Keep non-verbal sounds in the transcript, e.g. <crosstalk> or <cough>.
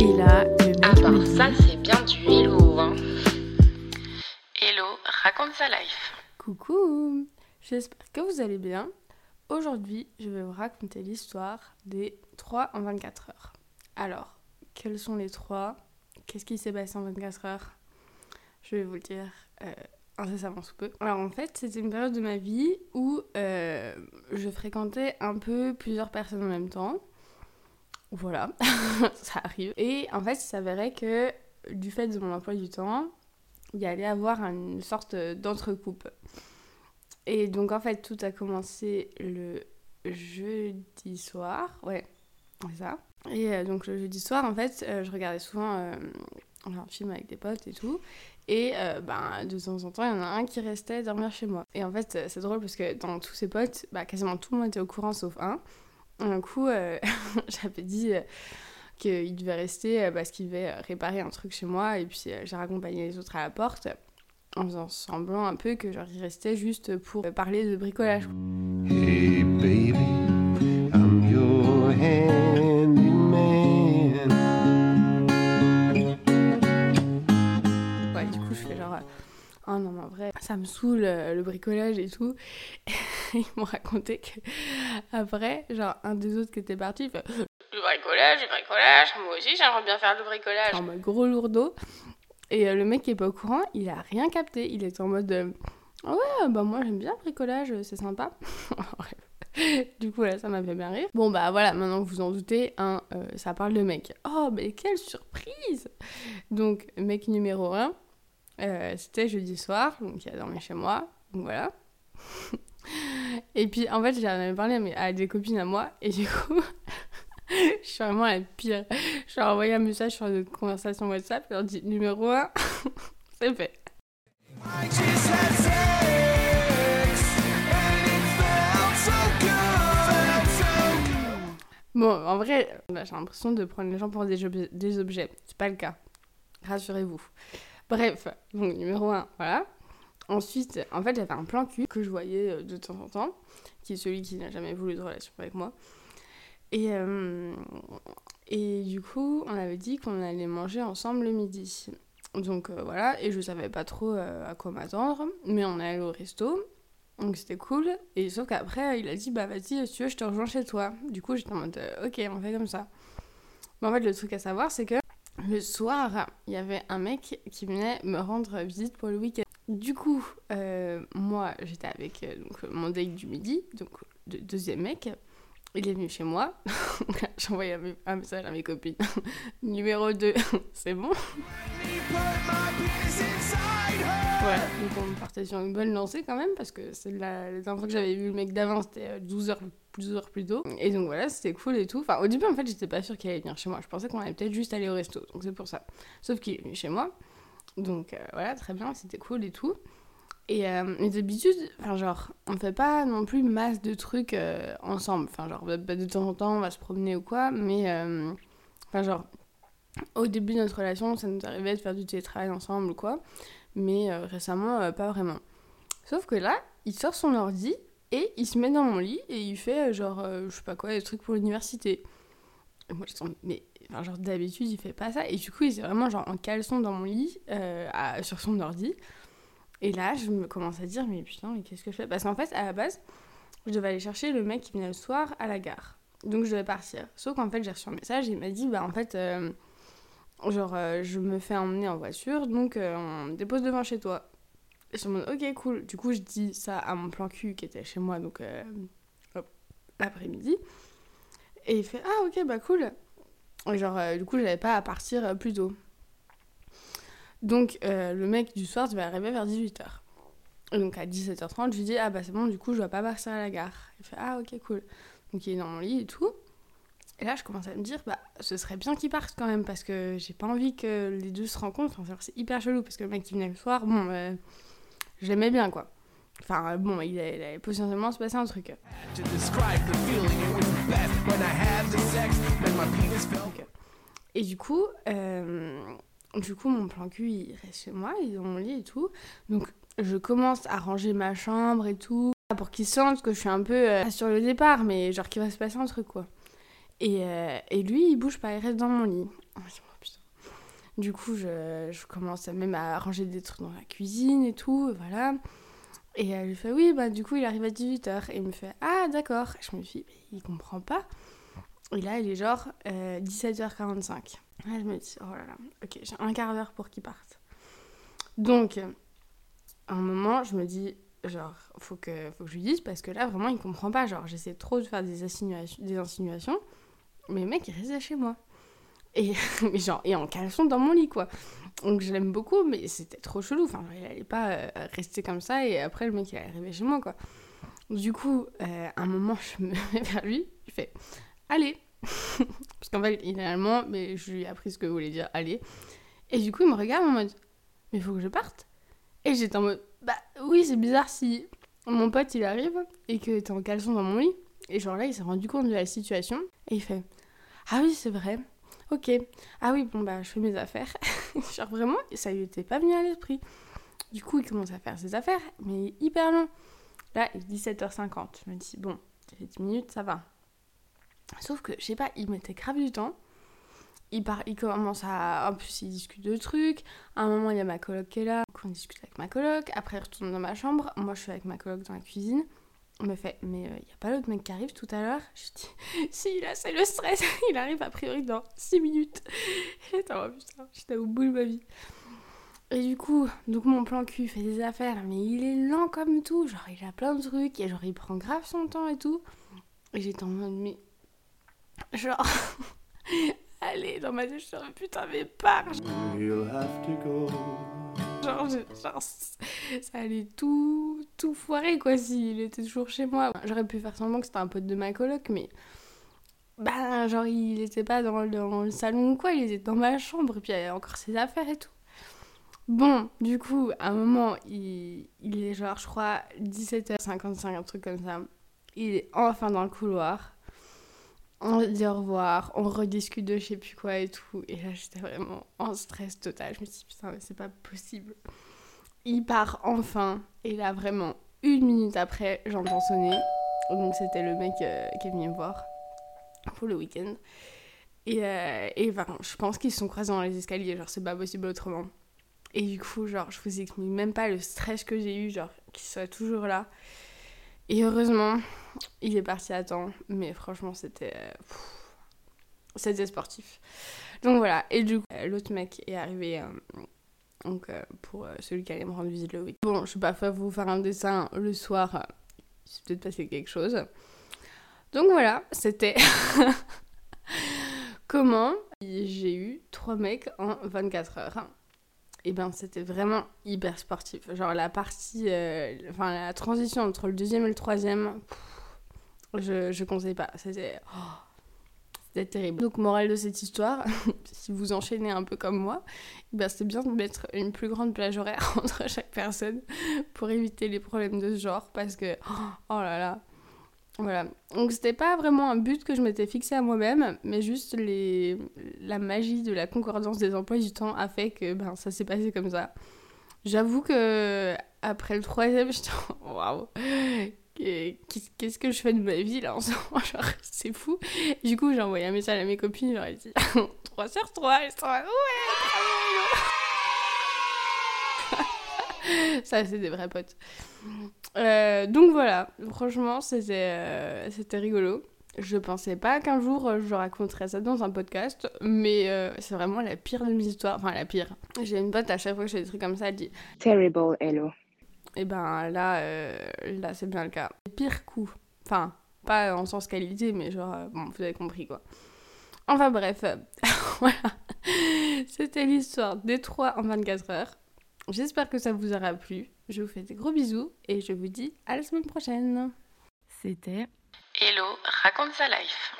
Et là, le mec À me part dit, ça, c'est bien du hello. Hein. Hello, raconte sa life. Coucou J'espère que vous allez bien. Aujourd'hui, je vais vous raconter l'histoire des 3 en 24 heures. Alors, quels sont les 3 Qu'est-ce qui s'est passé en 24 heures? Je vais vous le dire euh, incessamment sous peu. Alors en fait, c'était une période de ma vie où euh, je fréquentais un peu plusieurs personnes en même temps. Voilà, <laughs> ça arrive. Et en fait, il s'avérait que du fait de mon emploi du temps, il y allait avoir une sorte d'entrecoupe. Et donc en fait, tout a commencé le jeudi soir, ouais, c'est ça. Et euh, donc le jeudi soir, en fait, euh, je regardais souvent euh, un film avec des potes et tout. Et ben, de temps en temps, il y en a un qui restait dormir chez moi. Et en fait, c'est drôle parce que dans tous ces potes, bah, quasiment tout le monde était au courant sauf un. Un coup, euh, <laughs> j'avais dit euh, qu'il devait rester euh, parce qu'il devait réparer un truc chez moi. Et puis j'ai raccompagné les autres à la porte en faisant semblant un peu que genre il restait juste pour parler de bricolage. Hey baby, I'm your. Ouais, du coup, je fais genre, oh non, mais en vrai, ça me saoule le bricolage et tout. <laughs> Ils m'ont raconté que après, genre, un des autres qui était parti, il fait Le bricolage, le bricolage. Moi aussi, j'aimerais bien faire le bricolage. en mode gros lourdeau. Et euh, le mec qui est pas au courant, il a rien capté. Il était en mode, euh, ouais, bah moi j'aime bien le bricolage, c'est sympa. <laughs> Du coup, là, ça m'a fait bien rire. Bon, bah voilà, maintenant que vous en doutez, hein, euh, ça parle de mec. Oh, mais quelle surprise Donc, mec numéro 1, c'était jeudi soir, donc il a dormi chez moi, donc voilà. Et puis, en fait, j'en avais parlé à, à des copines à moi, et du coup, <laughs> je suis vraiment la pire. Je leur ai envoyé un message sur une conversation WhatsApp, je leur dis numéro 1, <laughs> c'est fait. Bon, en vrai, là, j'ai l'impression de prendre les gens pour des, objets- des objets. C'est pas le cas. Rassurez-vous. Bref, donc numéro 1, voilà. Ensuite, en fait, j'avais un plan cul que je voyais euh, de temps en temps, qui est celui qui n'a jamais voulu de relation avec moi. Et, euh, et du coup, on avait dit qu'on allait manger ensemble le midi. Donc euh, voilà, et je savais pas trop à quoi m'attendre, mais on est allé au resto, donc c'était cool. Et sauf qu'après, il a dit, bah vas-y, si tu veux, je te rejoins chez toi. Du coup, j'étais en mode, ok, on fait comme ça. Mais en fait, le truc à savoir, c'est que le soir, il y avait un mec qui venait me rendre visite pour le week-end. Du coup, euh, moi, j'étais avec euh, donc, mon date du midi, donc le deuxième mec. Il est venu chez moi. <laughs> J'ai envoyé un, message à mes copines. <laughs> Numéro 2, <laughs> c'est bon. Voilà, donc on partait sur une bonne lancée quand même, parce que c'est la, dernière fois que j'avais vu le mec d'avant, c'était euh, 12 heures, 12 heures plus tôt. Et donc voilà, c'était cool et tout. Enfin, au début, en fait, j'étais pas sûre qu'il allait venir chez moi. Je pensais qu'on allait peut-être juste aller au resto, donc c'est pour ça. Sauf qu'il est venu chez moi. Donc euh, voilà, très bien, c'était cool et tout. Et euh, mais d'habitude, enfin genre, on fait pas non plus masse de trucs euh, ensemble. Enfin genre, bah, bah, de temps en temps, on va se promener ou quoi, mais euh, enfin genre, au début de notre relation, ça nous arrivait de faire du télétravail ensemble ou quoi, mais récemment, pas vraiment. Sauf que là, il sort son ordi et il se met dans mon lit et il fait genre, je sais pas quoi, des trucs pour l'université. Et moi, je mais genre d'habitude, il fait pas ça. Et du coup, il était vraiment genre en caleçon dans mon lit, euh, sur son ordi. Et là, je me commence à dire, mais putain, mais qu'est-ce que je fais? Parce qu'en fait, à la base, je devais aller chercher le mec qui venait le soir à la gare. Donc je devais partir. Sauf qu'en fait, j'ai reçu un message et il m'a dit, bah en fait, euh, genre, euh, je me fais emmener en voiture, donc on me dépose devant chez toi. Et je en mode, ok, cool. Du coup, je dis ça à mon plan cul qui était chez moi, donc l'après-midi. Et il fait, ah ok, bah cool. Genre, euh, du coup, j'avais pas à partir euh, plus tôt. Donc, euh, le mec du soir devait arriver vers 18h. Et donc, à 17h30, je lui dis, ah bah c'est bon, du coup, je dois pas partir à la gare. Il fait, ah ok, cool. Donc, il est dans mon lit et tout. Et là, je commence à me dire, bah, ce serait bien qu'ils partent quand même, parce que j'ai pas envie que les deux se rencontrent. Enfin, c'est hyper chelou, parce que le mec qui venait le soir, bon, je l'aimais bien, quoi. Enfin, bon, il allait, potentiellement se passer un truc. Donc, et du coup, euh, du coup, mon plan cul, il reste chez moi, il est dans mon lit et tout. Donc, je commence à ranger ma chambre et tout, pour qu'il sente que je suis un peu euh, sur le départ, mais genre qu'il va se passer un truc, quoi. Et, euh, et lui, il bouge pas, il reste dans mon lit. Dis, Du coup, je, je commence même à ranger des trucs dans la cuisine et tout, voilà. Et elle lui fait oui, bah du coup il arrive à 18h. Et il me fait ah d'accord. Je me dis, il comprend pas. Et là il est genre euh, 17h45. Là je me dis, oh là là, ok, j'ai un quart d'heure pour qu'il parte. Donc, à un moment, je me dis, genre, faut que, faut que je lui dise parce que là vraiment il comprend pas. Genre, j'essaie trop de faire des insinuations, des insinuations mais mec il restait chez moi. Et, <laughs> mais genre, et en caleçon dans mon lit quoi. Donc je l'aime beaucoup, mais c'était trop chelou. Enfin, il allait pas euh, rester comme ça et après le mec il est arrivé chez moi quoi. Du coup, euh, un moment, je me <laughs> mets vers lui, je fais Allez <laughs> Parce qu'en fait, il est allemand, mais je lui ai appris ce que voulait dire Allez. Et du coup, il me regarde en mode Mais faut que je parte Et j'étais en mode Bah oui, c'est bizarre si mon pote il arrive et que t'es en caleçon dans mon lit. Et genre là, il s'est rendu compte de la situation et il fait Ah oui, c'est vrai. Ok. Ah oui, bon bah, je fais mes affaires. <laughs> genre vraiment, ça lui était pas venu à l'esprit. Du coup, il commence à faire ses affaires, mais hyper long. Là, il est 17h50. Je me dis, bon, ça fait 10 minutes, ça va. Sauf que, je sais pas, il mettait grave du temps. Il, part, il commence à. En plus, il discute de trucs. À un moment, il y a ma coloc qui est là. Donc, on discute avec ma coloc. Après, il retourne dans ma chambre. Moi, je suis avec ma coloc dans la cuisine. Il me fait, mais il n'y a pas l'autre mec qui arrive tout à l'heure? Je dis, <laughs> si, là, c'est le stress. <laughs> il arrive a priori dans 6 minutes. J'étais, oh putain, j'étais au bout de ma vie. Et du coup, donc mon plan cul fait des affaires, mais il est lent comme tout. Genre, il a plein de trucs et genre, il prend grave son temps et tout. Et j'étais en mode, mais. Genre. <laughs> Allez, dans ma tête, je suis putain, mais pars You'll have to go. Genre, je- genre, ça allait tout, tout foirer quoi s'il était toujours chez moi. J'aurais pu faire semblant que c'était un pote de ma coloc, mais. Bah, genre, il était pas dans, le- dans le salon ou quoi, il était dans ma chambre, et puis il y avait encore ses affaires et tout. Bon, du coup, à un moment, il, il est genre, je crois, 17h55, un truc comme ça. Il est enfin dans le couloir. On dit au revoir, on rediscute de je sais plus quoi et tout. Et là, j'étais vraiment en stress total. Je me suis dit, putain, mais c'est pas possible. Il part enfin. Et là, vraiment, une minute après, j'entends sonner. Donc, c'était le mec euh, qui est venu me voir pour le week-end. Et, euh, et ben, je pense qu'ils se sont croisés dans les escaliers. Genre, c'est pas possible autrement. Et du coup, genre, je vous explique même pas le stress que j'ai eu, genre, qu'il soit toujours là. Et heureusement, il est parti à temps, mais franchement, c'était. euh, C'était sportif. Donc voilà, et du coup, l'autre mec est arrivé donc, euh, pour euh, celui qui allait me rendre visite le week Bon, je sais pas, faut vous faire un dessin le soir, euh, il s'est peut-être passé quelque chose. Donc voilà, c'était. <laughs> Comment j'ai eu trois mecs en 24 heures. Et ben c'était vraiment hyper sportif. Genre la partie, enfin la transition entre le deuxième et le troisième, je, je conseille pas. C'était oh, c'était terrible. Donc morale de cette histoire, <laughs> si vous enchaînez un peu comme moi, eh ben c'est bien de mettre une plus grande plage horaire <laughs> entre chaque personne pour éviter les problèmes de ce genre parce que oh là là. Voilà. Donc c'était pas vraiment un but que je m'étais fixé à moi-même, mais juste les... la magie de la concordance des emplois du temps a fait que ben, ça s'est passé comme ça. J'avoue que après le troisième, <laughs> j'étais waouh, qu'est-ce que je fais de ma vie là en ce moment <laughs> Genre, c'est fou. Du coup, j'ai envoyé un message à mes copines, j'aurais dit <laughs> 3 sur 3, elles sont ouais. <laughs> Ça, c'est des vrais potes. Euh, donc voilà, franchement, c'était euh, c'était rigolo. Je pensais pas qu'un jour euh, je raconterais ça dans un podcast, mais c'est vraiment la pire de mes histoires. Enfin, la pire. J'ai une pote à chaque fois que je fais des trucs comme ça, elle dit Terrible, Hello. Et ben là, euh, là c'est bien le cas. Pire coup. Enfin, pas en sens qualité, mais genre, euh, bon, vous avez compris quoi. Enfin bref, <laughs> voilà. C'était l'histoire des trois en 24 heures. J'espère que ça vous aura plu. Je vous fais des gros bisous et je vous dis à la semaine prochaine. C'était Hello, raconte sa life.